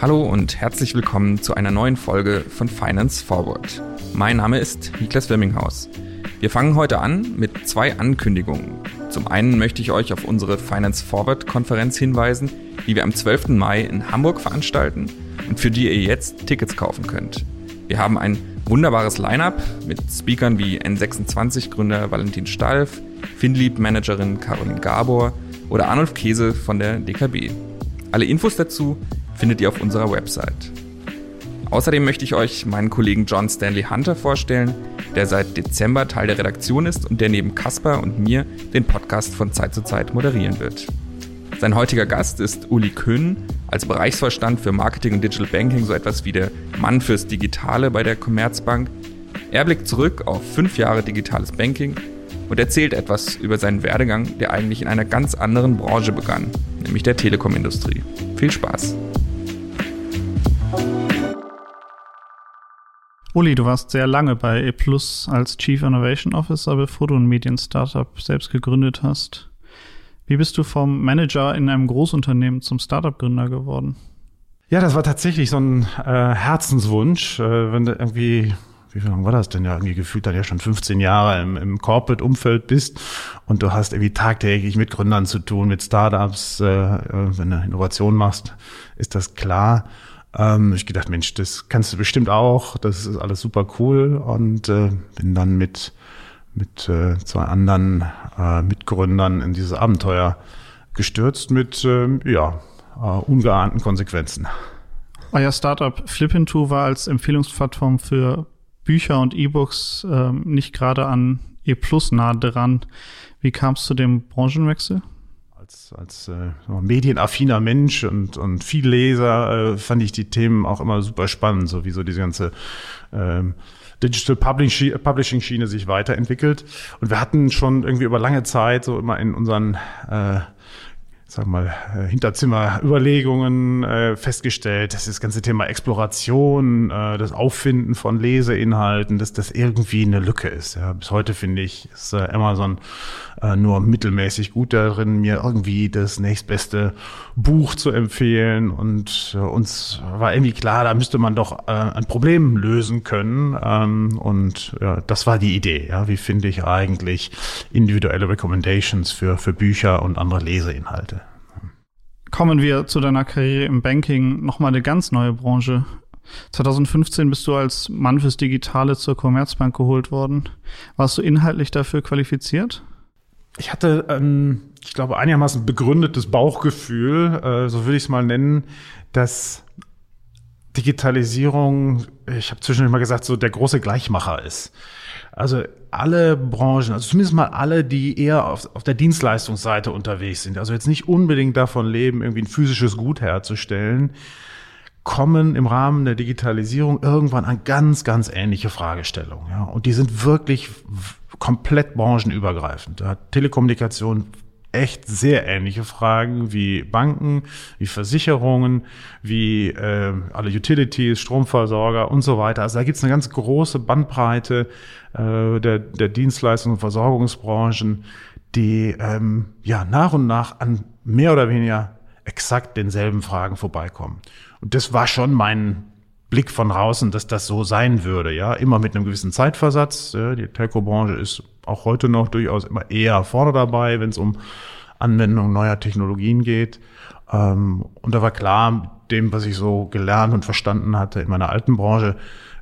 Hallo und herzlich willkommen zu einer neuen Folge von Finance Forward. Mein Name ist Niklas Wirminghaus. Wir fangen heute an mit zwei Ankündigungen. Zum einen möchte ich euch auf unsere Finance Forward Konferenz hinweisen, die wir am 12. Mai in Hamburg veranstalten und für die ihr jetzt Tickets kaufen könnt. Wir haben ein wunderbares Line-up mit Speakern wie N26-Gründer Valentin Stalf, Finlieb-Managerin Caroline Gabor oder Arnulf Käse von der DKB. Alle Infos dazu findet ihr auf unserer Website. Außerdem möchte ich euch meinen Kollegen John Stanley Hunter vorstellen, der seit Dezember Teil der Redaktion ist und der neben Caspar und mir den Podcast von Zeit zu Zeit moderieren wird. Sein heutiger Gast ist Uli Köhn, als Bereichsvorstand für Marketing und Digital Banking so etwas wie der Mann fürs Digitale bei der Commerzbank. Er blickt zurück auf fünf Jahre digitales Banking und erzählt etwas über seinen Werdegang, der eigentlich in einer ganz anderen Branche begann, nämlich der Telekomindustrie. Viel Spaß! Uli, du warst sehr lange bei E Plus als Chief Innovation Officer, bevor du ein Medien-Startup selbst gegründet hast. Wie bist du vom Manager in einem Großunternehmen zum Startup-Gründer geworden? Ja, das war tatsächlich so ein äh, Herzenswunsch, äh, wenn du irgendwie wie lange war das denn ja irgendwie gefühlt dann ja schon 15 Jahre im, im Corporate-Umfeld bist und du hast irgendwie tagtäglich mit Gründern zu tun, mit Startups, äh, äh wenn du Innovation machst, ist das klar. Ähm, ich gedacht, Mensch, das kannst du bestimmt auch, das ist alles super cool und äh, bin dann mit, mit äh, zwei anderen äh, Mitgründern in dieses Abenteuer gestürzt mit, äh, ja, äh, ungeahnten Konsequenzen. Euer Startup Flipinto war als Empfehlungsplattform für Bücher und E-Books äh, nicht gerade an E Plus nah dran. Wie kam es zu dem Branchenwechsel? als, als äh, medienaffiner Mensch und, und viel Leser äh, fand ich die Themen auch immer super spannend, so wie so diese ganze ähm, Digital Publishing Schiene sich weiterentwickelt. Und wir hatten schon irgendwie über lange Zeit so immer in unseren äh, sag mal, äh, Hinterzimmerüberlegungen äh, festgestellt, dass das ganze Thema Exploration, äh, das Auffinden von Leseinhalten, dass das irgendwie eine Lücke ist. Ja. Bis heute finde ich, ist äh, Amazon äh, nur mittelmäßig gut darin, mir irgendwie das nächstbeste Buch zu empfehlen. Und äh, uns war irgendwie klar, da müsste man doch äh, ein Problem lösen können. Ähm, und ja, das war die Idee. Ja. Wie finde ich eigentlich individuelle Recommendations für, für Bücher und andere Leseinhalte? Kommen wir zu deiner Karriere im Banking, nochmal eine ganz neue Branche. 2015 bist du als Mann fürs Digitale zur Commerzbank geholt worden. Warst du inhaltlich dafür qualifiziert? Ich hatte, ähm, ich glaube, einigermaßen begründetes Bauchgefühl, äh, so würde ich es mal nennen, dass Digitalisierung, ich habe zwischendurch mal gesagt, so der große Gleichmacher ist. Also alle Branchen, also zumindest mal alle, die eher auf, auf der Dienstleistungsseite unterwegs sind, also jetzt nicht unbedingt davon leben, irgendwie ein physisches Gut herzustellen, kommen im Rahmen der Digitalisierung irgendwann an ganz, ganz ähnliche Fragestellungen. Ja. Und die sind wirklich komplett branchenübergreifend. Da hat Telekommunikation echt sehr ähnliche Fragen wie Banken, wie Versicherungen, wie äh, alle Utilities, Stromversorger und so weiter. Also da gibt es eine ganz große Bandbreite äh, der, der Dienstleistungs- und Versorgungsbranchen, die ähm, ja nach und nach an mehr oder weniger exakt denselben Fragen vorbeikommen. Und das war schon mein Blick von draußen, dass das so sein würde, ja, immer mit einem gewissen Zeitversatz. Die Telco-Branche ist auch heute noch durchaus immer eher vorne dabei, wenn es um Anwendung neuer Technologien geht. Ähm, und da war klar, dem, was ich so gelernt und verstanden hatte in meiner alten Branche,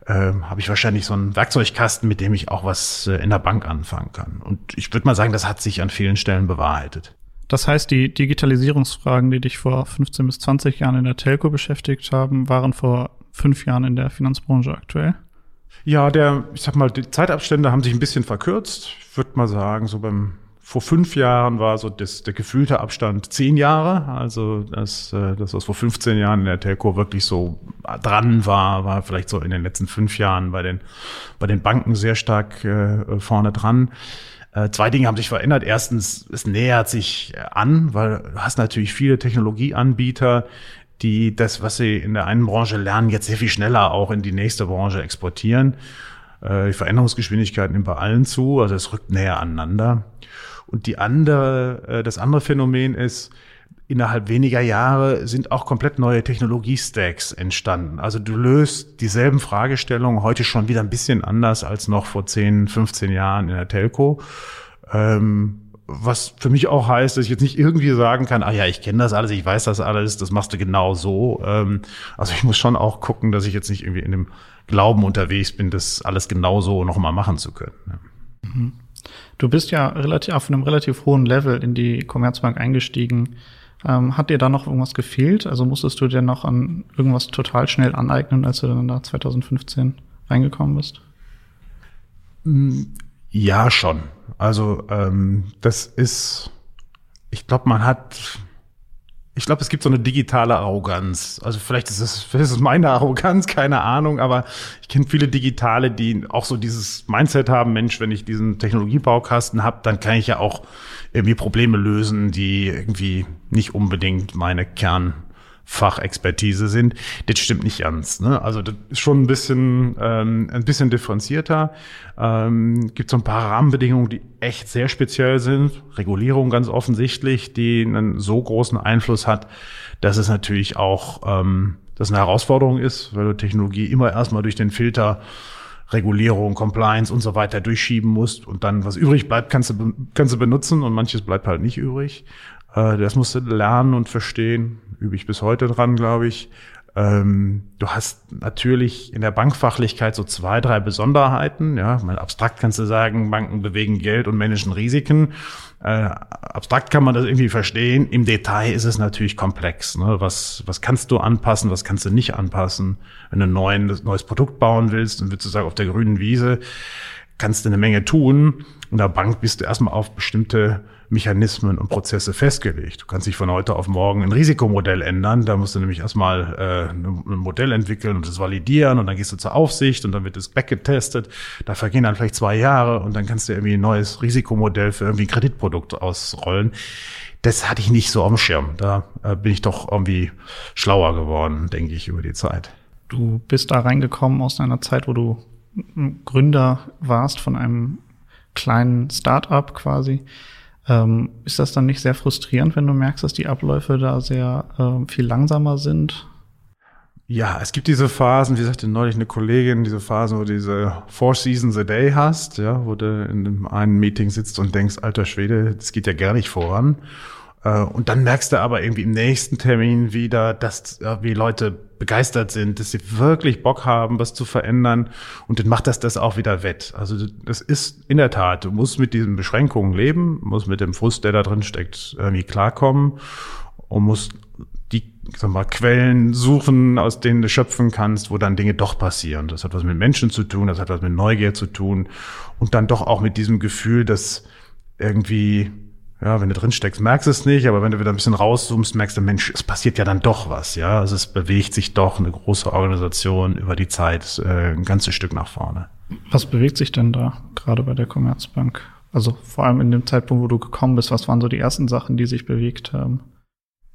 äh, habe ich wahrscheinlich so einen Werkzeugkasten, mit dem ich auch was äh, in der Bank anfangen kann. Und ich würde mal sagen, das hat sich an vielen Stellen bewahrheitet. Das heißt, die Digitalisierungsfragen, die dich vor 15 bis 20 Jahren in der Telco beschäftigt haben, waren vor fünf Jahren in der Finanzbranche aktuell? Ja, der, ich sag mal, die Zeitabstände haben sich ein bisschen verkürzt. Ich würde mal sagen, so beim vor fünf Jahren war so das, der gefühlte Abstand zehn Jahre. Also das, äh, das, was vor 15 Jahren in der Telco wirklich so dran war, war vielleicht so in den letzten fünf Jahren bei den, bei den Banken sehr stark äh, vorne dran. Äh, zwei Dinge haben sich verändert. Erstens, es nähert sich an, weil du hast natürlich viele Technologieanbieter, die das, was sie in der einen Branche lernen, jetzt sehr viel schneller auch in die nächste Branche exportieren. Äh, die Veränderungsgeschwindigkeit nimmt bei allen zu, also es rückt näher aneinander. Und die andere, äh, das andere Phänomen ist, innerhalb weniger Jahre sind auch komplett neue Technologiestacks entstanden. Also du löst dieselben Fragestellungen heute schon wieder ein bisschen anders als noch vor 10, 15 Jahren in der Telco. Ähm, was für mich auch heißt, dass ich jetzt nicht irgendwie sagen kann, ah ja, ich kenne das alles, ich weiß das alles, das machst du genau so. Ähm, also ich muss schon auch gucken, dass ich jetzt nicht irgendwie in dem Glauben unterwegs bin, das alles genau so nochmal machen zu können. Mhm. Du bist ja relativ auf einem relativ hohen Level in die Commerzbank eingestiegen. Ähm, hat dir da noch irgendwas gefehlt? Also musstest du dir noch an irgendwas total schnell aneignen, als du dann da 2015 reingekommen bist? Mm, ja, schon. Also ähm, das ist, ich glaube, man hat, ich glaube, es gibt so eine digitale Arroganz. Also vielleicht ist es, vielleicht ist es meine Arroganz, keine Ahnung, aber ich kenne viele Digitale, die auch so dieses Mindset haben, Mensch, wenn ich diesen Technologiebaukasten habe, dann kann ich ja auch irgendwie Probleme lösen, die irgendwie nicht unbedingt meine Kern Fachexpertise sind. Das stimmt nicht ganz. Ne? Also das ist schon ein bisschen, ähm, ein bisschen differenzierter. Ähm, gibt so ein paar Rahmenbedingungen, die echt sehr speziell sind. Regulierung ganz offensichtlich, die einen so großen Einfluss hat, dass es natürlich auch ähm, das eine Herausforderung ist, weil du Technologie immer erstmal durch den Filter Regulierung, Compliance und so weiter durchschieben musst und dann was übrig bleibt, kannst du, kannst du benutzen und manches bleibt halt nicht übrig. Äh, das musst du lernen und verstehen. Übe ich bis heute dran, glaube ich. Ähm, du hast natürlich in der Bankfachlichkeit so zwei, drei Besonderheiten. Ja, mal abstrakt kannst du sagen, Banken bewegen Geld und managen Risiken. Äh, abstrakt kann man das irgendwie verstehen. Im Detail ist es natürlich komplex. Ne? Was, was kannst du anpassen, was kannst du nicht anpassen? Wenn du ein neues, neues Produkt bauen willst, dann würdest du sagen, auf der grünen Wiese kannst du eine Menge tun. In der Bank bist du erstmal auf bestimmte Mechanismen und Prozesse festgelegt. Du kannst dich von heute auf morgen ein Risikomodell ändern. Da musst du nämlich erstmal äh, ein Modell entwickeln und das validieren und dann gehst du zur Aufsicht und dann wird es backgetestet. Da vergehen dann vielleicht zwei Jahre und dann kannst du irgendwie ein neues Risikomodell für irgendwie ein Kreditprodukt ausrollen. Das hatte ich nicht so am Schirm. Da äh, bin ich doch irgendwie schlauer geworden, denke ich, über die Zeit. Du bist da reingekommen aus einer Zeit, wo du Gründer warst von einem kleinen Start-up quasi. Ähm, ist das dann nicht sehr frustrierend, wenn du merkst, dass die Abläufe da sehr äh, viel langsamer sind? Ja, es gibt diese Phasen, wie sagte neulich eine Kollegin, diese Phasen, wo du diese Four Seasons a Day hast, ja, wo du in einem Meeting sitzt und denkst, alter Schwede, das geht ja gar nicht voran. Äh, und dann merkst du aber irgendwie im nächsten Termin wieder, dass wie Leute begeistert sind, dass sie wirklich Bock haben, was zu verändern. Und dann macht das das auch wieder wett. Also das ist in der Tat, du musst mit diesen Beschränkungen leben, musst mit dem Frust, der da drin steckt, irgendwie klarkommen und musst die sag mal, Quellen suchen, aus denen du schöpfen kannst, wo dann Dinge doch passieren. Das hat was mit Menschen zu tun, das hat was mit Neugier zu tun und dann doch auch mit diesem Gefühl, dass irgendwie ja, wenn du drin steckst, merkst du es nicht, aber wenn du wieder ein bisschen rauszoomst, merkst du, Mensch, es passiert ja dann doch was, ja. Also es bewegt sich doch eine große Organisation über die Zeit äh, ein ganzes Stück nach vorne. Was bewegt sich denn da gerade bei der Commerzbank? Also vor allem in dem Zeitpunkt, wo du gekommen bist, was waren so die ersten Sachen, die sich bewegt haben?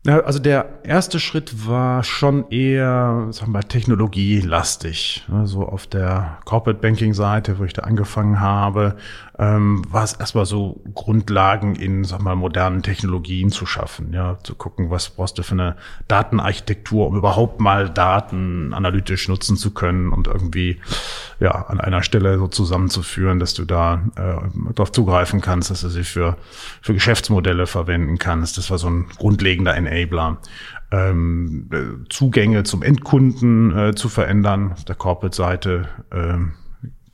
Ja, also der erste Schritt war schon eher, sagen wir mal, technologielastig. Also auf der Corporate Banking Seite, wo ich da angefangen habe, ähm, war es erstmal so Grundlagen in, sag mal, modernen Technologien zu schaffen, ja, zu gucken, was brauchst du für eine Datenarchitektur, um überhaupt mal Daten analytisch nutzen zu können und irgendwie, ja, an einer Stelle so zusammenzuführen, dass du da äh, darauf zugreifen kannst, dass du sie für, für Geschäftsmodelle verwenden kannst. Das war so ein grundlegender Enabler. Ähm, Zugänge zum Endkunden äh, zu verändern auf der Corporate-Seite. Ähm,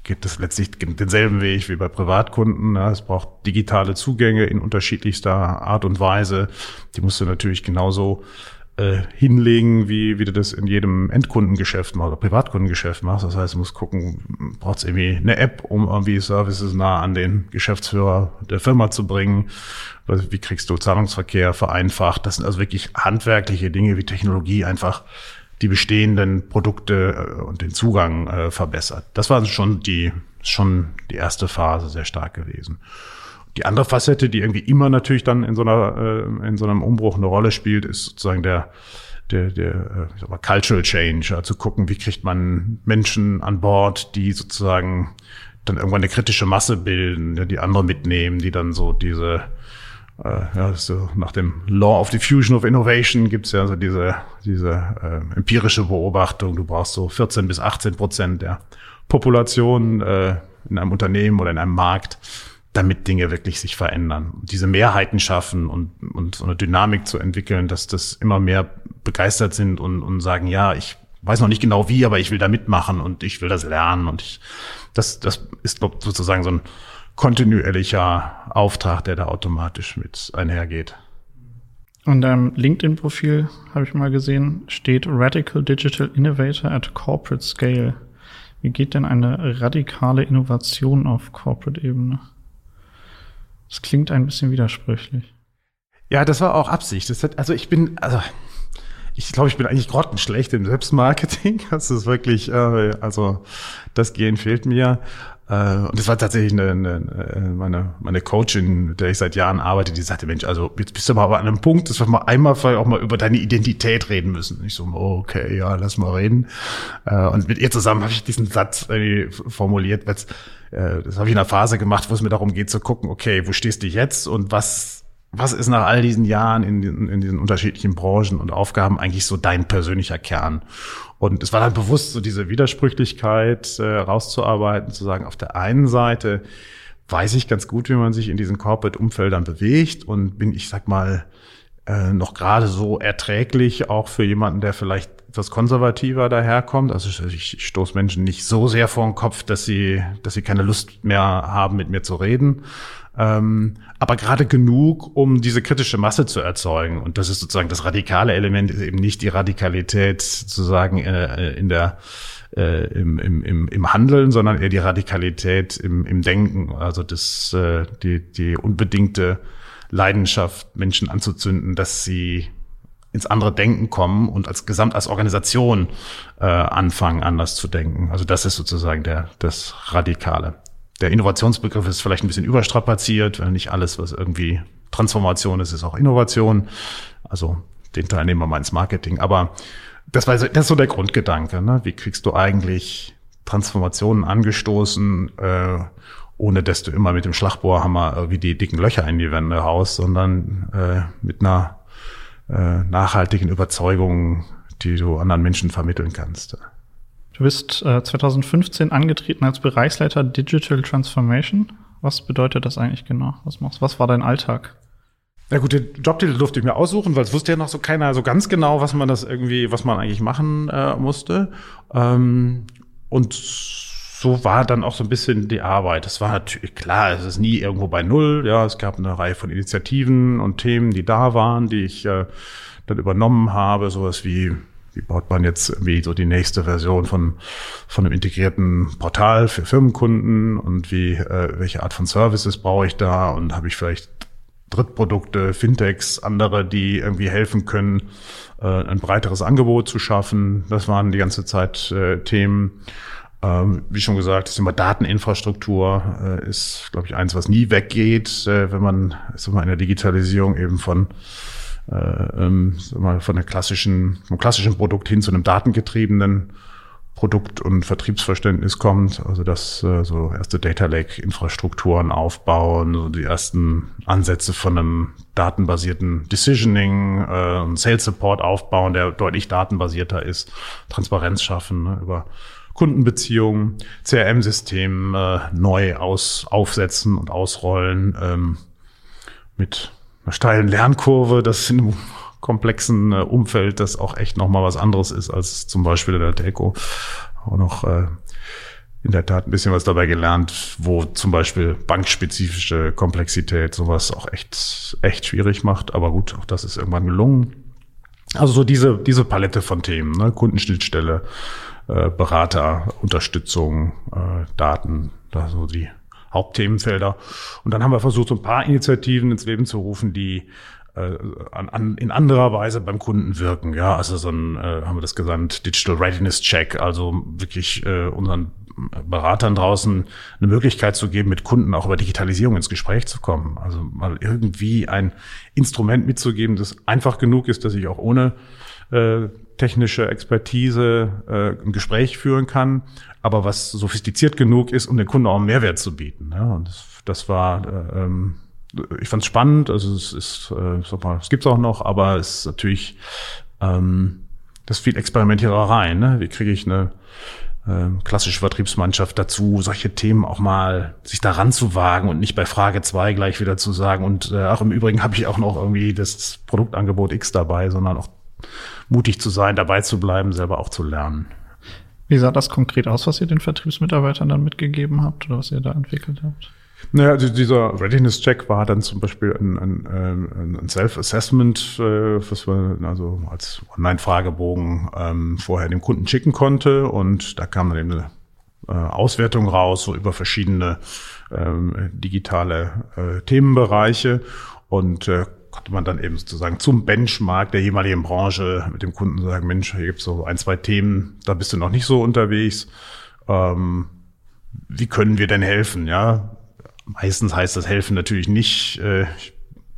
geht es letztlich denselben Weg wie bei Privatkunden. Es braucht digitale Zugänge in unterschiedlichster Art und Weise. Die musst du natürlich genauso äh, hinlegen, wie, wie du das in jedem Endkundengeschäft machst oder Privatkundengeschäft machst. Das heißt, du musst gucken, brauchst irgendwie eine App, um irgendwie Services nah an den Geschäftsführer der Firma zu bringen. Wie kriegst du Zahlungsverkehr vereinfacht? Das sind also wirklich handwerkliche Dinge wie Technologie einfach die bestehenden Produkte äh, und den Zugang äh, verbessert. Das war schon die, schon die erste Phase sehr stark gewesen. Die andere Facette, die irgendwie immer natürlich dann in so einer, äh, in so einem Umbruch eine Rolle spielt, ist sozusagen der, der, der ich sag mal, Cultural Change, also gucken, wie kriegt man Menschen an Bord, die sozusagen dann irgendwann eine kritische Masse bilden, ja, die andere mitnehmen, die dann so diese äh, ja, so nach dem Law of Diffusion of Innovation gibt's ja so diese, diese äh, empirische Beobachtung, du brauchst so 14 bis 18 Prozent der Population äh, in einem Unternehmen oder in einem Markt, damit Dinge wirklich sich verändern. Diese Mehrheiten schaffen und, und so eine Dynamik zu entwickeln, dass das immer mehr begeistert sind und, und sagen, ja, ich weiß noch nicht genau wie, aber ich will da mitmachen und ich will das lernen und ich, das, das ist sozusagen so ein kontinuierlicher Auftrag, der da automatisch mit einhergeht. Und deinem LinkedIn-Profil habe ich mal gesehen, steht Radical Digital Innovator at Corporate Scale. Wie geht denn eine radikale Innovation auf Corporate-Ebene? Das klingt ein bisschen widersprüchlich. Ja, das war auch Absicht. Hat, also ich bin, also ich glaube, ich bin eigentlich grottenschlecht im Selbstmarketing. Das ist wirklich, äh, also das Gehen fehlt mir. Äh, und das war tatsächlich eine, eine, meine, meine Coachin, mit der ich seit Jahren arbeite, die sagte, Mensch, also jetzt bist du mal an einem Punkt, dass wir mal einmal vielleicht auch mal über deine Identität reden müssen. Und ich so, okay, ja, lass mal reden. Äh, und mit ihr zusammen habe ich diesen Satz formuliert, weil äh, das habe ich in einer Phase gemacht, wo es mir darum geht zu gucken, okay, wo stehst du jetzt und was was ist nach all diesen Jahren in, in diesen unterschiedlichen Branchen und Aufgaben eigentlich so dein persönlicher Kern? Und es war dann bewusst, so diese Widersprüchlichkeit äh, rauszuarbeiten, zu sagen, auf der einen Seite weiß ich ganz gut, wie man sich in diesen Corporate-Umfeldern bewegt und bin, ich sag mal, äh, noch gerade so erträglich, auch für jemanden, der vielleicht etwas konservativer daherkommt. Also ich, ich stoße Menschen nicht so sehr vor den Kopf, dass sie, dass sie keine Lust mehr haben, mit mir zu reden. Ähm, aber gerade genug, um diese kritische Masse zu erzeugen. Und das ist sozusagen das radikale Element, ist eben nicht die Radikalität sozusagen äh, in der äh, im, im, im, im Handeln, sondern eher die Radikalität im, im Denken. Also das, äh, die, die unbedingte Leidenschaft, Menschen anzuzünden, dass sie ins andere Denken kommen und als Gesamt, als Organisation äh, anfangen, anders zu denken. Also das ist sozusagen der, das Radikale. Der Innovationsbegriff ist vielleicht ein bisschen überstrapaziert, weil nicht alles, was irgendwie Transformation ist, ist auch Innovation. Also den Teilnehmer meins Marketing. Aber das, war so, das ist so der Grundgedanke. Ne? Wie kriegst du eigentlich Transformationen angestoßen, äh, ohne dass du immer mit dem Schlagbohrhammer irgendwie die dicken Löcher in die Wände haust, sondern äh, mit einer äh, nachhaltigen Überzeugung, die du anderen Menschen vermitteln kannst. Du bist äh, 2015 angetreten als Bereichsleiter Digital Transformation. Was bedeutet das eigentlich genau? Was machst Was war dein Alltag? Ja gut, den Jobtitel durfte ich mir aussuchen, weil es wusste ja noch so keiner so ganz genau, was man das irgendwie, was man eigentlich machen äh, musste. Ähm, und so war dann auch so ein bisschen die Arbeit. Es war natürlich klar, es ist nie irgendwo bei Null. Ja, es gab eine Reihe von Initiativen und Themen, die da waren, die ich äh, dann übernommen habe. Sowas wie wie baut man jetzt irgendwie so die nächste Version von, von einem integrierten Portal für Firmenkunden und wie, äh, welche Art von Services brauche ich da und habe ich vielleicht Drittprodukte, Fintechs, andere, die irgendwie helfen können, äh, ein breiteres Angebot zu schaffen. Das waren die ganze Zeit äh, Themen. Ähm, wie schon gesagt, das Thema Dateninfrastruktur äh, ist, glaube ich, eins, was nie weggeht, äh, wenn man, ist immer in der Digitalisierung eben von äh, ähm, von der klassischen, vom klassischen Produkt hin zu einem datengetriebenen Produkt- und Vertriebsverständnis kommt, also dass äh, so erste Data Lake Infrastrukturen aufbauen, so die ersten Ansätze von einem datenbasierten Decisioning äh, und Sales Support aufbauen, der deutlich datenbasierter ist, Transparenz schaffen ne, über Kundenbeziehungen, CRM-System äh, neu aus, aufsetzen und ausrollen ähm, mit einer steilen Lernkurve, das in einem komplexen äh, Umfeld, das auch echt nochmal was anderes ist als zum Beispiel in der Telco. Auch noch äh, in der Tat ein bisschen was dabei gelernt, wo zum Beispiel bankspezifische Komplexität sowas auch echt, echt schwierig macht. Aber gut, auch das ist irgendwann gelungen. Also so diese, diese Palette von Themen, ne? Kundenschnittstelle, äh, Berater, Unterstützung, äh, Daten, da so die Hauptthemenfelder. Und dann haben wir versucht, so ein paar Initiativen ins Leben zu rufen, die äh, an, an, in anderer Weise beim Kunden wirken. Ja, also so ein, äh, haben wir das genannt, Digital Readiness Check, also wirklich äh, unseren Beratern draußen eine Möglichkeit zu geben, mit Kunden auch über Digitalisierung ins Gespräch zu kommen. Also mal irgendwie ein Instrument mitzugeben, das einfach genug ist, dass ich auch ohne äh, technische Expertise äh, ein Gespräch führen kann, aber was sophistiziert genug ist, um den Kunden auch einen Mehrwert zu bieten. Ja, und das, das war äh, ähm, ich fand es spannend, also es ist, äh, sag mal, es gibt's auch noch, aber es ist natürlich ähm, das ist viel Experimentiererei. Ne? Wie kriege ich eine äh, klassische Vertriebsmannschaft dazu, solche Themen auch mal sich daran zu wagen und nicht bei Frage zwei gleich wieder zu sagen. Und äh, auch im Übrigen habe ich auch noch irgendwie das Produktangebot X dabei, sondern auch mutig zu sein, dabei zu bleiben, selber auch zu lernen. Wie sah das konkret aus, was ihr den Vertriebsmitarbeitern dann mitgegeben habt oder was ihr da entwickelt habt? Naja, also dieser Readiness-Check war dann zum Beispiel ein, ein, ein Self-Assessment, äh, was man also als Online-Fragebogen ähm, vorher dem Kunden schicken konnte. Und da kam dann eben eine äh, Auswertung raus, so über verschiedene ähm, digitale äh, Themenbereiche. Und äh, konnte man dann eben sozusagen zum Benchmark der jeweiligen Branche mit dem Kunden sagen, Mensch, hier gibt's so ein, zwei Themen, da bist du noch nicht so unterwegs. Ähm, wie können wir denn helfen? Ja, meistens heißt das helfen natürlich nicht, äh,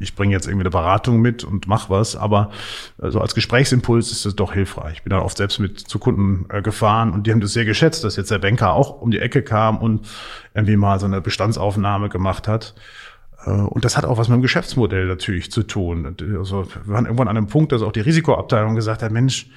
ich bringe jetzt irgendwie eine Beratung mit und mach was, aber so also als Gesprächsimpuls ist das doch hilfreich. Ich bin dann oft selbst mit zu Kunden äh, gefahren und die haben das sehr geschätzt, dass jetzt der Banker auch um die Ecke kam und irgendwie mal so eine Bestandsaufnahme gemacht hat. Äh, und das hat auch was mit dem Geschäftsmodell natürlich zu tun. Also wir waren irgendwann an einem Punkt, dass auch die Risikoabteilung gesagt hat, Mensch,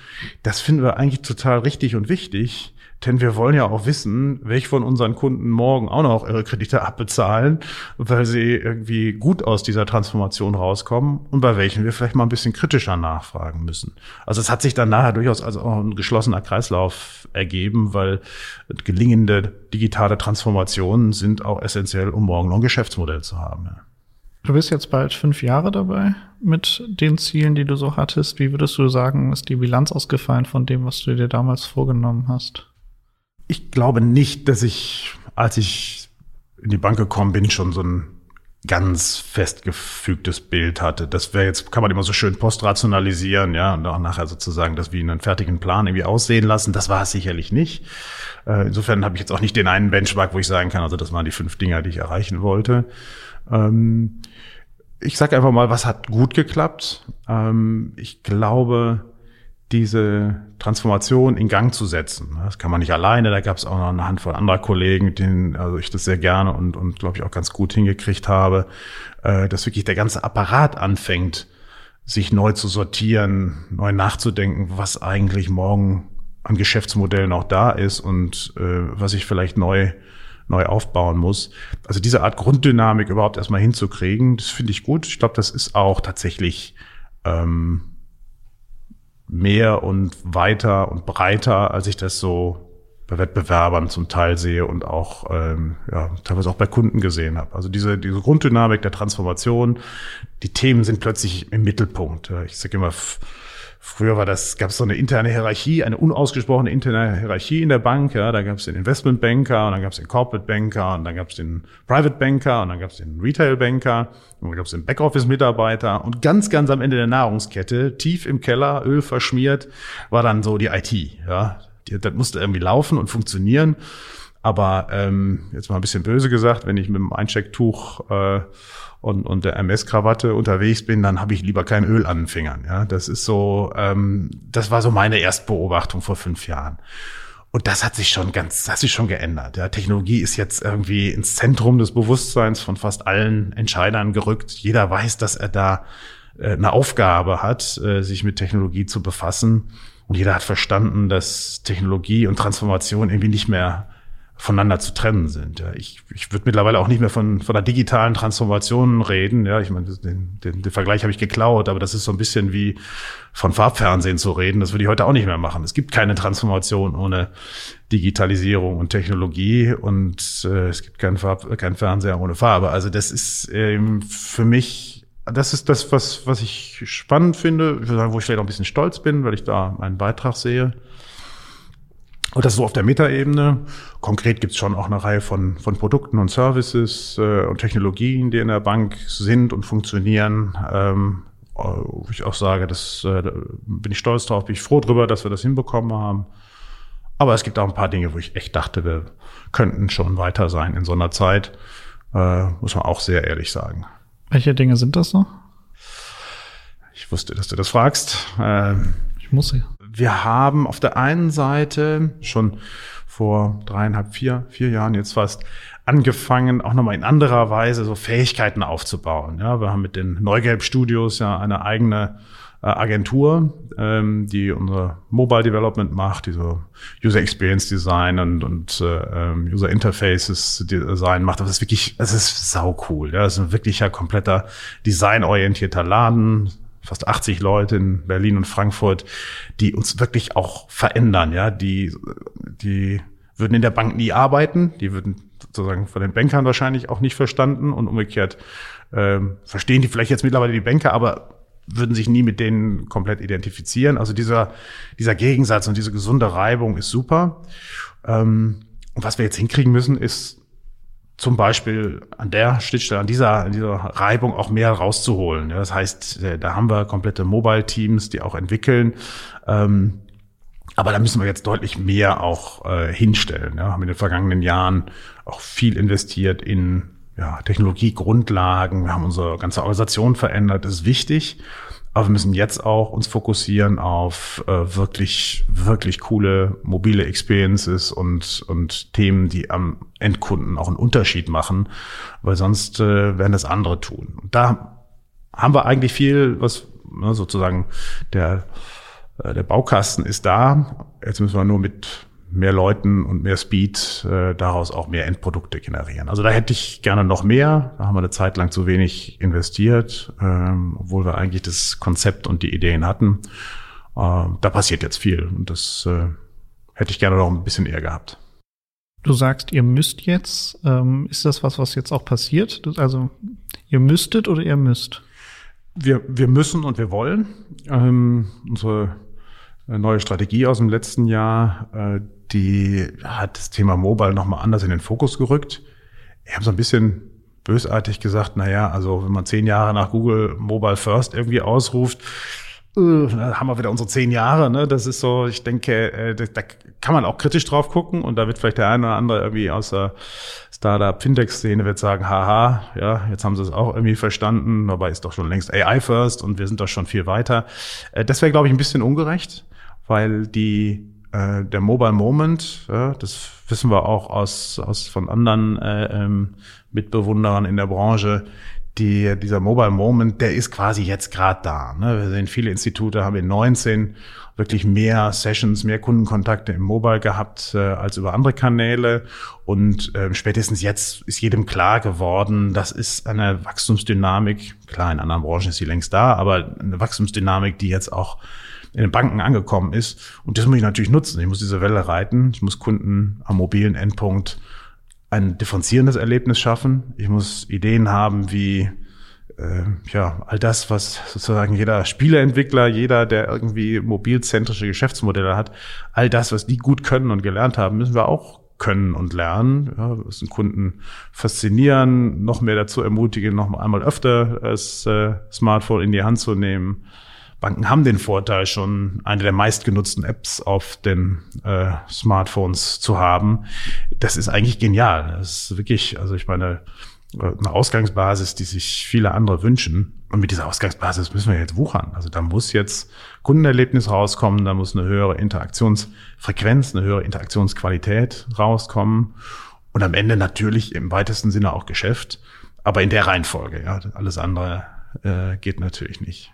das finden wir eigentlich total richtig und wichtig. Denn wir wollen ja auch wissen, welche von unseren Kunden morgen auch noch ihre Kredite abbezahlen, weil sie irgendwie gut aus dieser Transformation rauskommen und bei welchen wir vielleicht mal ein bisschen kritischer nachfragen müssen. Also es hat sich dann nachher durchaus als auch ein geschlossener Kreislauf ergeben, weil gelingende digitale Transformationen sind auch essentiell, um morgen noch ein Geschäftsmodell zu haben. Du bist jetzt bald fünf Jahre dabei mit den Zielen, die du so hattest. Wie würdest du sagen, ist die Bilanz ausgefallen von dem, was du dir damals vorgenommen hast? Ich glaube nicht, dass ich, als ich in die Bank gekommen bin, schon so ein ganz festgefügtes Bild hatte. Das wäre jetzt, kann man immer so schön postrationalisieren, ja, und auch nachher sozusagen das wie in einen fertigen Plan irgendwie aussehen lassen. Das war es sicherlich nicht. Äh, insofern habe ich jetzt auch nicht den einen Benchmark, wo ich sagen kann, also das waren die fünf Dinger, die ich erreichen wollte. Ähm, ich sage einfach mal, was hat gut geklappt. Ähm, ich glaube, diese Transformation in Gang zu setzen. Das kann man nicht alleine, da gab es auch noch eine Handvoll anderer Kollegen, denen also ich das sehr gerne und, und glaube ich auch ganz gut hingekriegt habe, äh, dass wirklich der ganze Apparat anfängt, sich neu zu sortieren, neu nachzudenken, was eigentlich morgen an Geschäftsmodellen auch da ist und äh, was ich vielleicht neu neu aufbauen muss. Also diese Art Grunddynamik überhaupt erstmal hinzukriegen, das finde ich gut. Ich glaube, das ist auch tatsächlich ähm, mehr und weiter und breiter, als ich das so bei Wettbewerbern zum Teil sehe und auch ähm, ja, teilweise auch bei Kunden gesehen habe. Also diese, diese Grunddynamik der Transformation, die Themen sind plötzlich im Mittelpunkt. Ich sage immer, Früher war das, gab es so eine interne Hierarchie, eine unausgesprochene interne Hierarchie in der Bank. Ja, da gab es den Investmentbanker und dann gab es den Corporate Banker und dann gab es den Private Banker und dann gab es den Retail Banker und dann gab es den Backoffice Mitarbeiter und ganz, ganz am Ende der Nahrungskette, tief im Keller, Öl verschmiert, war dann so die IT. Ja, die, das musste irgendwie laufen und funktionieren. Aber ähm, jetzt mal ein bisschen böse gesagt, wenn ich mit dem Einstecktuch äh, und, und der MS-Krawatte unterwegs bin, dann habe ich lieber kein Öl an den Fingern. Ja, das ist so, ähm, das war so meine Erstbeobachtung vor fünf Jahren. Und das hat sich schon ganz, das hat sich schon geändert. Ja, Technologie ist jetzt irgendwie ins Zentrum des Bewusstseins von fast allen Entscheidern gerückt. Jeder weiß, dass er da äh, eine Aufgabe hat, äh, sich mit Technologie zu befassen. Und jeder hat verstanden, dass Technologie und Transformation irgendwie nicht mehr voneinander zu trennen sind. Ja, ich ich würde mittlerweile auch nicht mehr von, von einer digitalen Transformation reden. Ja, ich meine, den, den, den Vergleich habe ich geklaut, aber das ist so ein bisschen wie von Farbfernsehen zu reden. Das würde ich heute auch nicht mehr machen. Es gibt keine Transformation ohne Digitalisierung und Technologie und äh, es gibt keinen, Farb, keinen Fernseher ohne Farbe. Also das ist ähm, für mich, das ist das, was, was ich spannend finde, wo ich vielleicht auch ein bisschen stolz bin, weil ich da einen Beitrag sehe. Und das so auf der Metaebene. Konkret gibt's schon auch eine Reihe von, von Produkten und Services äh, und Technologien, die in der Bank sind und funktionieren. Ähm, wo ich auch sage, das äh, bin ich stolz drauf, bin ich froh drüber, dass wir das hinbekommen haben. Aber es gibt auch ein paar Dinge, wo ich echt dachte, wir könnten schon weiter sein in so einer Zeit. Äh, muss man auch sehr ehrlich sagen. Welche Dinge sind das so? Ich wusste, dass du das fragst. Ähm, ich muss ja. Wir haben auf der einen Seite schon vor dreieinhalb, vier, vier Jahren jetzt fast angefangen, auch nochmal in anderer Weise so Fähigkeiten aufzubauen. Ja, wir haben mit den Neugelb Studios ja eine eigene äh, Agentur, ähm, die unser Mobile Development macht, die so User Experience Design und, und äh, ähm, User Interfaces Design macht. Das ist wirklich, es ist sau cool. Ja, das ist ein wirklicher kompletter designorientierter Laden, fast 80 Leute in Berlin und Frankfurt, die uns wirklich auch verändern, ja, die, die würden in der Bank nie arbeiten, die würden sozusagen von den Bankern wahrscheinlich auch nicht verstanden und umgekehrt ähm, verstehen die vielleicht jetzt mittlerweile die Banker, aber würden sich nie mit denen komplett identifizieren. Also dieser, dieser Gegensatz und diese gesunde Reibung ist super. Ähm, und was wir jetzt hinkriegen müssen, ist zum Beispiel an der Schnittstelle, an dieser, an dieser Reibung auch mehr rauszuholen. Ja, das heißt, äh, da haben wir komplette Mobile-Teams, die auch entwickeln. Ähm, aber da müssen wir jetzt deutlich mehr auch äh, hinstellen. Ja, haben in den vergangenen Jahren auch viel investiert in ja, Technologiegrundlagen. Wir haben unsere ganze Organisation verändert. Das ist wichtig. Aber wir müssen jetzt auch uns fokussieren auf äh, wirklich, wirklich coole mobile Experiences und, und Themen, die am Endkunden auch einen Unterschied machen, weil sonst äh, werden das andere tun. Und da haben wir eigentlich viel, was ne, sozusagen der, äh, der Baukasten ist da. Jetzt müssen wir nur mit mehr Leuten und mehr Speed äh, daraus auch mehr Endprodukte generieren. Also da hätte ich gerne noch mehr. Da haben wir eine Zeit lang zu wenig investiert, ähm, obwohl wir eigentlich das Konzept und die Ideen hatten. Äh, da passiert jetzt viel und das äh, hätte ich gerne noch ein bisschen eher gehabt. Du sagst, ihr müsst jetzt. Ähm, ist das was, was jetzt auch passiert? Also ihr müsstet oder ihr müsst? Wir, wir müssen und wir wollen. Ähm, unsere neue Strategie aus dem letzten Jahr, äh, die hat das Thema Mobile nochmal anders in den Fokus gerückt. Ich habe so ein bisschen bösartig gesagt, na ja, also wenn man zehn Jahre nach Google Mobile First irgendwie ausruft, äh, haben wir wieder unsere zehn Jahre. Ne? Das ist so, ich denke, äh, da kann man auch kritisch drauf gucken und da wird vielleicht der eine oder andere irgendwie aus der Startup-Fintech-Szene wird sagen, haha, ja, jetzt haben sie es auch irgendwie verstanden, dabei ist doch schon längst AI First und wir sind doch schon viel weiter. Äh, das wäre, glaube ich, ein bisschen ungerecht, weil die äh, der Mobile Moment, ja, das wissen wir auch aus, aus von anderen äh, ähm, Mitbewunderern in der Branche, die, dieser Mobile Moment, der ist quasi jetzt gerade da. Ne? Wir sehen, viele Institute haben in 19 wirklich mehr Sessions, mehr Kundenkontakte im Mobile gehabt äh, als über andere Kanäle. Und äh, spätestens jetzt ist jedem klar geworden, das ist eine Wachstumsdynamik. Klar, in anderen Branchen ist sie längst da, aber eine Wachstumsdynamik, die jetzt auch in den Banken angekommen ist. Und das muss ich natürlich nutzen. Ich muss diese Welle reiten. Ich muss Kunden am mobilen Endpunkt ein differenzierendes Erlebnis schaffen. Ich muss Ideen haben wie äh, ja, all das, was sozusagen jeder Spieleentwickler, jeder, der irgendwie mobilzentrische Geschäftsmodelle hat, all das, was die gut können und gelernt haben, müssen wir auch können und lernen. Ja, müssen Kunden faszinieren, noch mehr dazu ermutigen, noch einmal öfter das äh, Smartphone in die Hand zu nehmen, Banken haben den Vorteil, schon eine der meistgenutzten Apps auf den äh, Smartphones zu haben. Das ist eigentlich genial. Das ist wirklich, also ich meine, eine Ausgangsbasis, die sich viele andere wünschen. Und mit dieser Ausgangsbasis müssen wir jetzt wuchern. Also da muss jetzt Kundenerlebnis rauskommen, da muss eine höhere Interaktionsfrequenz, eine höhere Interaktionsqualität rauskommen. Und am Ende natürlich im weitesten Sinne auch Geschäft, aber in der Reihenfolge. Ja, alles andere äh, geht natürlich nicht.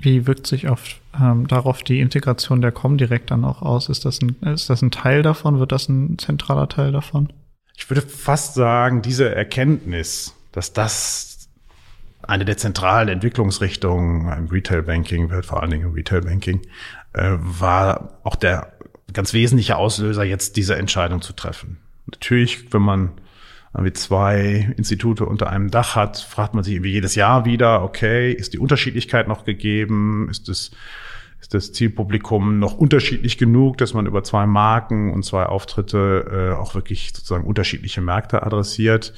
Wie wirkt sich auf, ähm, darauf die Integration der Comdirect dann auch aus? Ist das, ein, ist das ein Teil davon? Wird das ein zentraler Teil davon? Ich würde fast sagen, diese Erkenntnis, dass das eine der zentralen Entwicklungsrichtungen im Retail Banking wird, vor allen Dingen im Retail Banking, äh, war auch der ganz wesentliche Auslöser, jetzt diese Entscheidung zu treffen. Natürlich, wenn man wie zwei Institute unter einem Dach hat, fragt man sich irgendwie jedes Jahr wieder, okay, ist die Unterschiedlichkeit noch gegeben? Ist das, ist das Zielpublikum noch unterschiedlich genug, dass man über zwei Marken und zwei Auftritte äh, auch wirklich sozusagen unterschiedliche Märkte adressiert?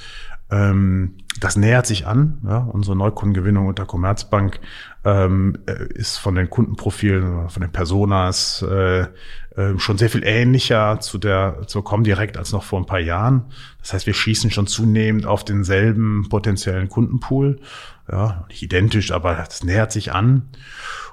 Ähm, das nähert sich an. Ja, unsere Neukundengewinnung unter Commerzbank ähm, äh, ist von den Kundenprofilen, von den Personas äh, äh, schon sehr viel ähnlicher zu der zur Comdirect als noch vor ein paar Jahren. Das heißt, wir schießen schon zunehmend auf denselben potenziellen Kundenpool. Ja, nicht identisch, aber das nähert sich an.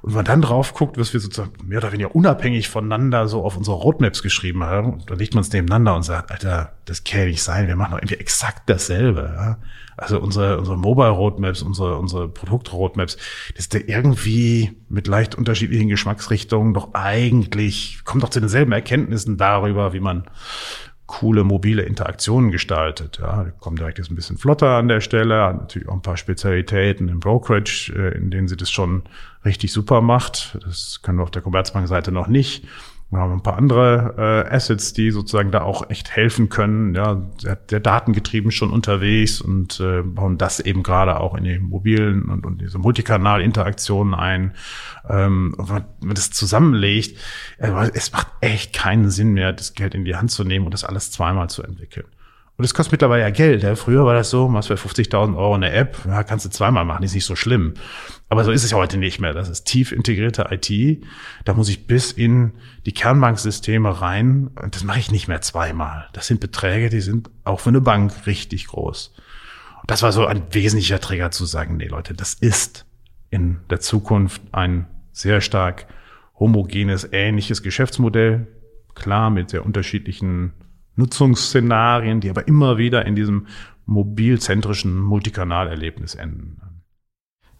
Und wenn man dann drauf guckt, was wir sozusagen mehr oder weniger unabhängig voneinander so auf unsere Roadmaps geschrieben haben, dann legt man es nebeneinander und sagt, Alter, das kann ja nicht sein, wir machen doch irgendwie exakt dasselbe. Ja? Also unsere, unsere Mobile Roadmaps, unsere, unsere Produkt Roadmaps, das ist ja irgendwie mit leicht unterschiedlichen Geschmacksrichtungen doch eigentlich, kommt doch zu denselben Erkenntnissen darüber, wie man coole mobile Interaktionen gestaltet. Ja, die kommen direkt jetzt ein bisschen flotter an der Stelle, hat natürlich auch ein paar Spezialitäten im Brokerage, äh, in denen sie das schon richtig super macht. Das können wir auf der Commerzbank-Seite noch nicht. Wir haben ein paar andere äh, Assets, die sozusagen da auch echt helfen können. Ja, sehr, sehr datengetrieben schon unterwegs und äh, bauen das eben gerade auch in die mobilen und, und diese Multikanal-Interaktionen ein. Ähm, wenn man das zusammenlegt, äh, es macht echt keinen Sinn mehr, das Geld in die Hand zu nehmen und das alles zweimal zu entwickeln. Und das kostet mittlerweile ja Geld. Ja. Früher war das so, machst für 50.000 Euro eine App, ja, kannst du zweimal machen, ist nicht so schlimm. Aber so ist es heute nicht mehr. Das ist tief integrierte IT. Da muss ich bis in die Kernbanksysteme rein. Und das mache ich nicht mehr zweimal. Das sind Beträge, die sind auch für eine Bank richtig groß. Und das war so ein wesentlicher Trigger zu sagen, nee Leute, das ist in der Zukunft ein sehr stark homogenes, ähnliches Geschäftsmodell. Klar, mit sehr unterschiedlichen Nutzungsszenarien, die aber immer wieder in diesem mobilzentrischen Multikanalerlebnis enden.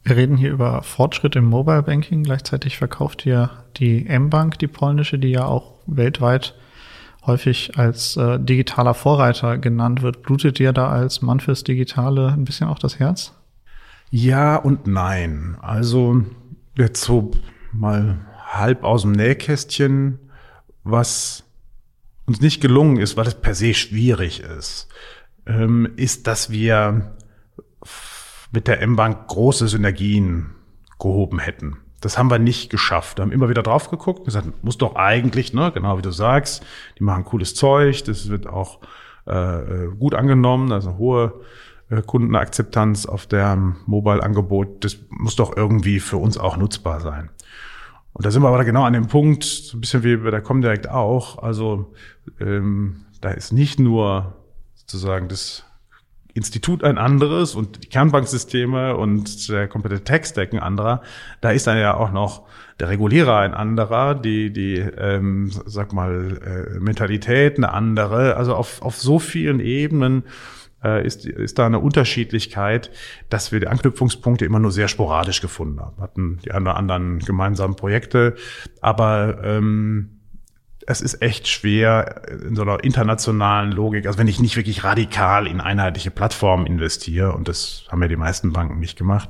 Wir reden hier über Fortschritt im Mobile Banking. Gleichzeitig verkauft ihr die M-Bank, die polnische, die ja auch weltweit häufig als äh, digitaler Vorreiter genannt wird. Blutet dir da als Mann fürs Digitale ein bisschen auch das Herz? Ja und nein. Also jetzt so mal halb aus dem Nähkästchen, was uns nicht gelungen ist, weil es per se schwierig ist, ähm, ist, dass wir mit der M-Bank große Synergien gehoben hätten. Das haben wir nicht geschafft. Wir haben immer wieder drauf geguckt und gesagt, muss doch eigentlich, ne, genau wie du sagst, die machen cooles Zeug, das wird auch äh, gut angenommen, also hohe äh, Kundenakzeptanz auf deren Mobile-Angebot, das muss doch irgendwie für uns auch nutzbar sein. Und da sind wir aber genau an dem Punkt, so ein bisschen wie bei der Comdirect auch. Also ähm, da ist nicht nur sozusagen das Institut ein anderes und die Kernbanksysteme und der komplette Tech-Stack ein anderer. Da ist dann ja auch noch der Regulierer ein anderer, die, die ähm, sag mal, äh, Mentalität eine andere. Also auf, auf so vielen Ebenen äh, ist, ist da eine Unterschiedlichkeit, dass wir die Anknüpfungspunkte immer nur sehr sporadisch gefunden haben. Hatten die einen oder anderen gemeinsamen Projekte, aber ähm, es ist echt schwer in so einer internationalen Logik, also wenn ich nicht wirklich radikal in einheitliche Plattformen investiere, und das haben ja die meisten Banken nicht gemacht,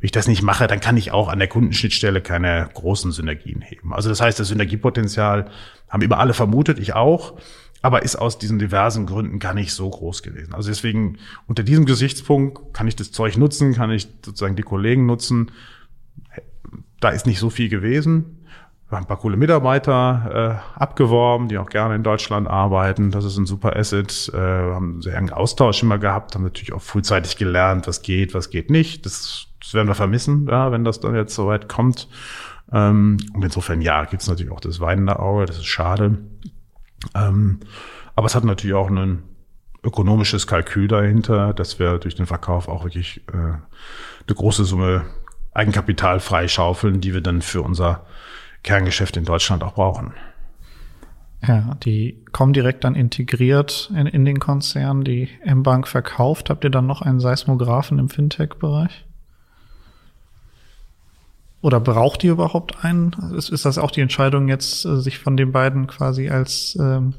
wenn ich das nicht mache, dann kann ich auch an der Kundenschnittstelle keine großen Synergien heben. Also das heißt, das Synergiepotenzial haben immer alle vermutet, ich auch aber ist aus diesen diversen Gründen gar nicht so groß gewesen. Also deswegen unter diesem Gesichtspunkt kann ich das Zeug nutzen, kann ich sozusagen die Kollegen nutzen. Da ist nicht so viel gewesen. Wir haben ein paar coole Mitarbeiter äh, abgeworben, die auch gerne in Deutschland arbeiten. Das ist ein super Asset. Äh, wir haben einen sehr engen Austausch immer gehabt, haben natürlich auch frühzeitig gelernt, was geht, was geht nicht. Das, das werden wir vermissen, ja, wenn das dann jetzt soweit kommt. Ähm, und insofern, ja, gibt es natürlich auch das weinende Auge, das ist schade. Ähm, aber es hat natürlich auch ein ökonomisches Kalkül dahinter, dass wir durch den Verkauf auch wirklich äh, eine große Summe Eigenkapital freischaufeln, die wir dann für unser Kerngeschäft in Deutschland auch brauchen. Ja, die kommen direkt dann integriert in, in den Konzern, die M-Bank verkauft. Habt ihr dann noch einen Seismographen im Fintech-Bereich? Oder braucht ihr überhaupt einen? Ist, ist das auch die Entscheidung jetzt, äh, sich von den beiden quasi als, ähm,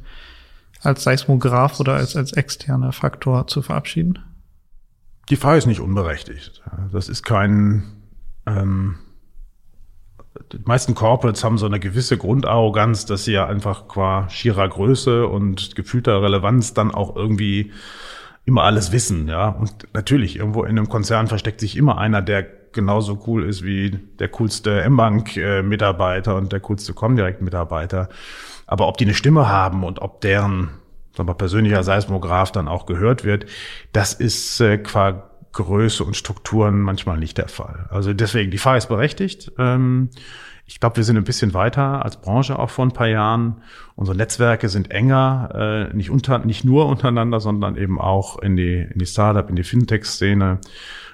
als Seismograph oder als, als externer Faktor zu verabschieden? Die Frage ist nicht unberechtigt. Das ist kein, ähm, die meisten Corporates haben so eine gewisse Grundarroganz, dass sie ja einfach qua schierer Größe und gefühlter Relevanz dann auch irgendwie immer alles wissen, ja. Und natürlich, irgendwo in einem Konzern versteckt sich immer einer, der genauso cool ist wie der coolste M-Bank-Mitarbeiter und der coolste Comdirect-Mitarbeiter. Aber ob die eine Stimme haben und ob deren sagen wir, persönlicher Seismograph dann auch gehört wird, das ist äh, qua Größe und Strukturen manchmal nicht der Fall. Also deswegen, die Frage ist berechtigt. Ähm, ich glaube, wir sind ein bisschen weiter als Branche auch vor ein paar Jahren. Unsere Netzwerke sind enger, äh, nicht, unter, nicht nur untereinander, sondern eben auch in die, in die Startup, in die Fintech-Szene.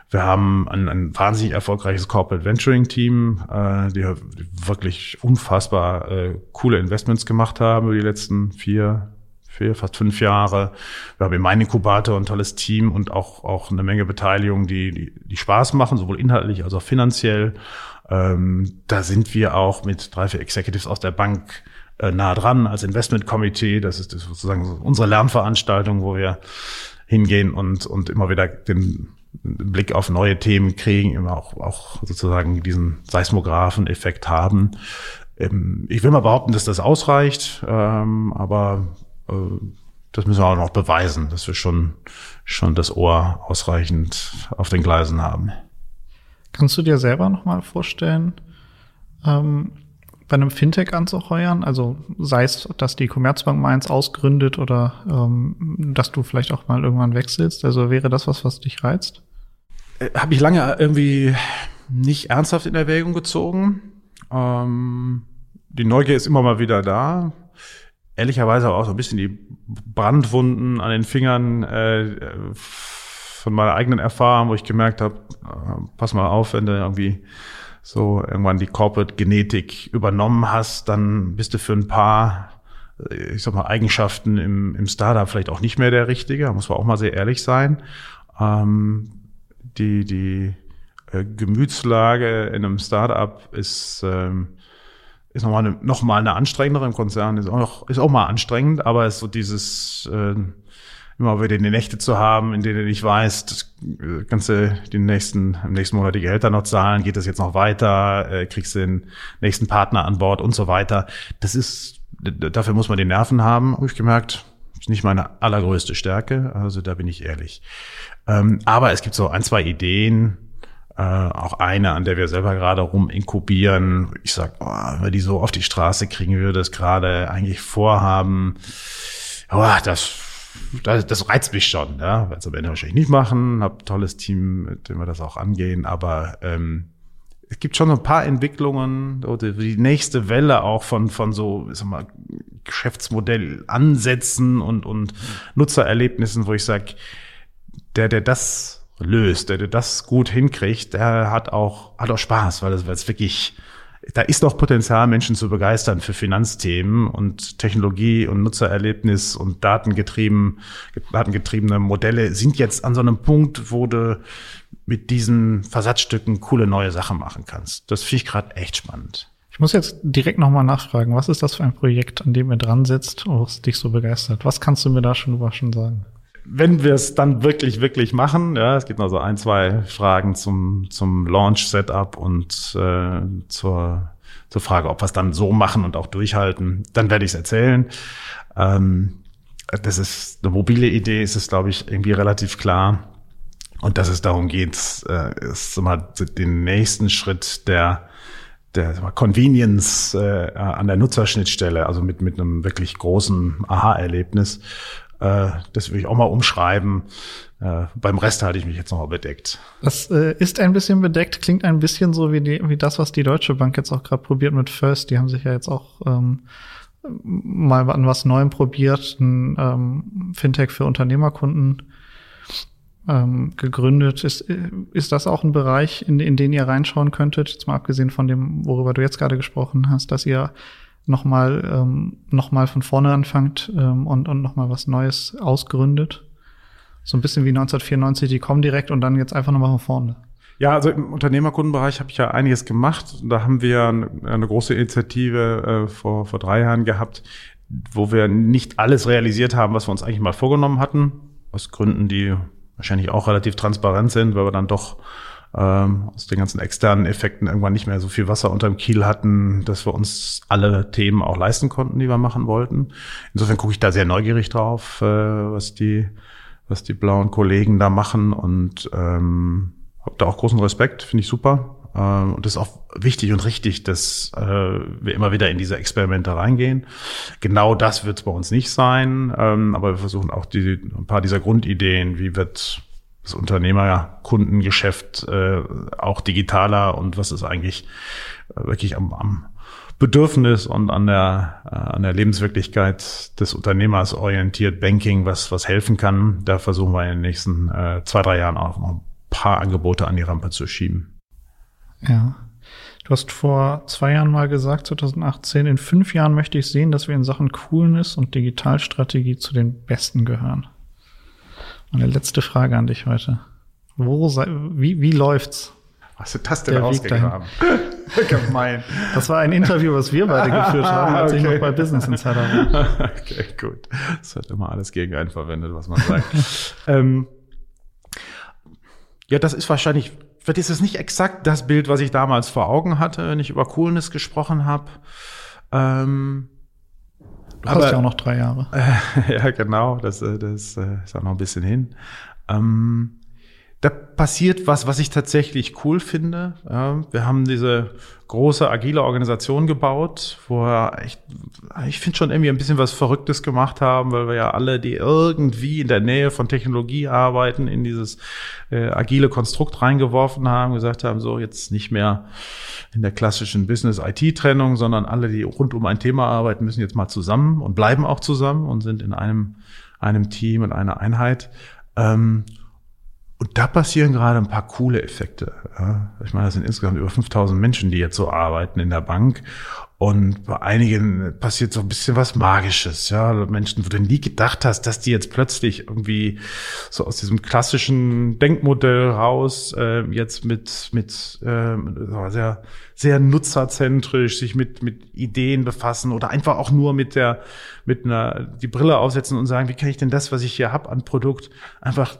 Wir haben ein, ein wahnsinnig erfolgreiches Corporate Venturing Team, äh, die wirklich unfassbar äh, coole Investments gemacht haben über die letzten vier, vier, fast fünf Jahre. Wir haben in meinem Inkubator ein tolles Team und auch, auch eine Menge Beteiligung, die, die, die Spaß machen, sowohl inhaltlich als auch finanziell. Ähm, da sind wir auch mit drei, vier Executives aus der Bank äh, nah dran als Investment Committee. Das ist sozusagen unsere Lernveranstaltung, wo wir hingehen und, und immer wieder den Blick auf neue Themen kriegen, immer auch, auch sozusagen diesen Seismographen-Effekt haben. Ähm, ich will mal behaupten, dass das ausreicht, ähm, aber äh, das müssen wir auch noch beweisen, dass wir schon, schon das Ohr ausreichend auf den Gleisen haben. Kannst du dir selber noch mal vorstellen, ähm, bei einem Fintech anzuheuern? Also sei es, dass die Commerzbank mal eins ausgründet oder ähm, dass du vielleicht auch mal irgendwann wechselst. Also wäre das was, was dich reizt? Äh, Habe ich lange irgendwie nicht ernsthaft in Erwägung gezogen. Ähm, die Neugier ist immer mal wieder da. Ehrlicherweise auch so ein bisschen die Brandwunden an den Fingern äh, von meiner eigenen Erfahrung, wo ich gemerkt habe, äh, pass mal auf, wenn du irgendwie so irgendwann die Corporate Genetik übernommen hast, dann bist du für ein paar, äh, ich sag mal, Eigenschaften im, im Startup vielleicht auch nicht mehr der Richtige. Da muss man auch mal sehr ehrlich sein. Ähm, die, die äh, Gemütslage in einem Startup ist, ähm, ist nochmal eine, noch mal eine anstrengendere im Konzern, ist auch, noch, ist auch mal anstrengend, aber ist so dieses, äh, immer wieder die Nächte zu haben, in denen du nicht weißt, äh, kannst du den nächsten, im nächsten Monat die Gehälter noch zahlen, geht das jetzt noch weiter, äh, kriegst du den nächsten Partner an Bord und so weiter. Das ist, dafür muss man die Nerven haben, habe ich gemerkt. Ist nicht meine allergrößte Stärke, also da bin ich ehrlich. Ähm, aber es gibt so ein, zwei Ideen, äh, auch eine, an der wir selber gerade rum inkubieren. Ich sag, oh, wenn wir die so auf die Straße kriegen, würde es gerade eigentlich vorhaben. Oh, das das, das reizt mich schon, ja. Werde es am Ende wahrscheinlich nicht machen, habe ein tolles Team, mit dem wir das auch angehen, aber ähm, es gibt schon so ein paar Entwicklungen, oder die nächste Welle auch von, von so, ich sag mal, Geschäftsmodellansätzen und, und Nutzererlebnissen, wo ich sage, der, der das löst, der, der das gut hinkriegt, der hat auch, hat auch Spaß, weil es, weil es wirklich da ist doch Potenzial, Menschen zu begeistern für Finanzthemen und Technologie und Nutzererlebnis und datengetrieben, datengetriebene Modelle sind jetzt an so einem Punkt, wo du mit diesen Versatzstücken coole neue Sachen machen kannst. Das finde ich gerade echt spannend. Ich muss jetzt direkt nochmal nachfragen, was ist das für ein Projekt, an dem ihr dran sitzt, was dich so begeistert? Was kannst du mir da schon überraschend sagen? Wenn wir es dann wirklich, wirklich machen, ja, es gibt noch so ein, zwei Fragen zum, zum Launch-Setup und äh, zur, zur Frage, ob wir es dann so machen und auch durchhalten, dann werde ich es erzählen. Ähm, das ist eine mobile Idee, ist es, glaube ich, irgendwie relativ klar. Und dass es darum geht, äh, ist immer den nächsten Schritt der der Convenience äh, an der Nutzerschnittstelle, also mit, mit einem wirklich großen Aha-Erlebnis. Äh, das will ich auch mal umschreiben. Äh, beim Rest halte ich mich jetzt noch mal bedeckt. Das äh, ist ein bisschen bedeckt, klingt ein bisschen so wie, die, wie das, was die Deutsche Bank jetzt auch gerade probiert mit First. Die haben sich ja jetzt auch ähm, mal an was Neuem probiert, ein ähm, Fintech für Unternehmerkunden ähm, gegründet. Ist, ist das auch ein Bereich, in, in den ihr reinschauen könntet? Jetzt mal abgesehen von dem, worüber du jetzt gerade gesprochen hast, dass ihr nochmal ähm, noch mal von vorne anfangt ähm, und, und nochmal was Neues ausgründet. So ein bisschen wie 1994 die kommen direkt und dann jetzt einfach nochmal von vorne. Ja, also im Unternehmerkundenbereich habe ich ja einiges gemacht. Da haben wir eine große Initiative äh, vor, vor drei Jahren gehabt, wo wir nicht alles realisiert haben, was wir uns eigentlich mal vorgenommen hatten. Aus Gründen, die wahrscheinlich auch relativ transparent sind, weil wir dann doch ähm, aus den ganzen externen Effekten irgendwann nicht mehr so viel Wasser unterm Kiel hatten, dass wir uns alle Themen auch leisten konnten, die wir machen wollten. Insofern gucke ich da sehr neugierig drauf, äh, was die was die blauen Kollegen da machen und ähm, habe da auch großen Respekt, finde ich super. Ähm, und das ist auch wichtig und richtig, dass äh, wir immer wieder in diese Experimente reingehen. Genau das wird es bei uns nicht sein, ähm, aber wir versuchen auch die, ein paar dieser Grundideen, wie wird das Unternehmerkundengeschäft äh, auch digitaler und was ist eigentlich äh, wirklich am, am Bedürfnis und an der, äh, an der Lebenswirklichkeit des Unternehmers orientiert Banking, was, was helfen kann. Da versuchen wir in den nächsten äh, zwei, drei Jahren auch noch ein paar Angebote an die Rampe zu schieben. Ja. Du hast vor zwei Jahren mal gesagt, 2018, in fünf Jahren möchte ich sehen, dass wir in Sachen Coolness und Digitalstrategie zu den Besten gehören. Meine letzte Frage an dich heute. Wo sei, wie, wie läuft's? Was ist das denn ausgegraben? Gemein. Das war ein Interview, was wir beide geführt haben, als okay. ich noch bei Business Insider war. Okay, gut. Es wird immer alles gegen einen verwendet, was man sagt. ähm, ja, das ist wahrscheinlich, vielleicht ist es nicht exakt das Bild, was ich damals vor Augen hatte, wenn ich über Coolness gesprochen habe. Ähm, Du hast ja auch noch drei Jahre. Äh, ja, genau. Das, äh, das äh, ist auch noch ein bisschen hin. Ähm, da passiert was, was ich tatsächlich cool finde. Ja, wir haben diese große agile Organisation gebaut, wo wir echt, ich finde schon irgendwie ein bisschen was Verrücktes gemacht haben, weil wir ja alle, die irgendwie in der Nähe von Technologie arbeiten, in dieses äh, agile Konstrukt reingeworfen haben, gesagt haben, so jetzt nicht mehr in der klassischen Business-IT-Trennung, sondern alle, die rund um ein Thema arbeiten, müssen jetzt mal zusammen und bleiben auch zusammen und sind in einem, einem Team und einer Einheit. Ähm, und da passieren gerade ein paar coole Effekte. Ich meine, das sind insgesamt über 5000 Menschen, die jetzt so arbeiten in der Bank. Und bei einigen passiert so ein bisschen was Magisches, ja. Menschen, wo du nie gedacht hast, dass die jetzt plötzlich irgendwie so aus diesem klassischen Denkmodell raus äh, jetzt mit mit äh, sehr sehr nutzerzentrisch sich mit mit Ideen befassen oder einfach auch nur mit der mit einer die Brille aufsetzen und sagen, wie kann ich denn das, was ich hier hab an Produkt, einfach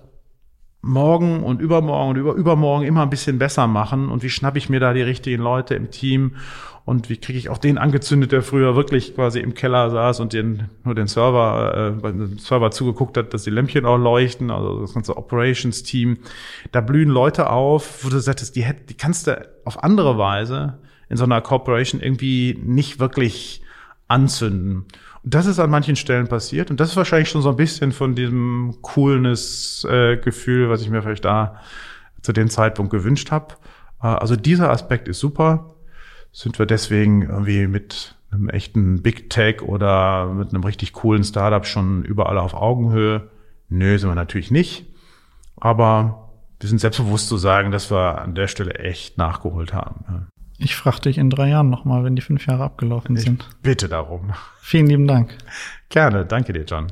morgen und übermorgen und über übermorgen immer ein bisschen besser machen und wie schnappe ich mir da die richtigen Leute im Team und wie kriege ich auch den angezündet, der früher wirklich quasi im Keller saß und den, nur den Server, äh, beim Server zugeguckt hat, dass die Lämpchen auch leuchten, also das ganze Operations-Team. Da blühen Leute auf, wo du sagtest, die, hätt, die kannst du auf andere Weise in so einer Corporation irgendwie nicht wirklich anzünden. Das ist an manchen Stellen passiert. Und das ist wahrscheinlich schon so ein bisschen von diesem Coolness-Gefühl, was ich mir vielleicht da zu dem Zeitpunkt gewünscht habe. Äh, also dieser Aspekt ist super sind wir deswegen irgendwie mit einem echten Big Tech oder mit einem richtig coolen Startup schon überall auf Augenhöhe? Nö, sind wir natürlich nicht. Aber wir sind selbstbewusst zu sagen, dass wir an der Stelle echt nachgeholt haben. Ich frage dich in drei Jahren nochmal, wenn die fünf Jahre abgelaufen ich sind. Bitte darum. Vielen lieben Dank. Gerne, danke dir, John.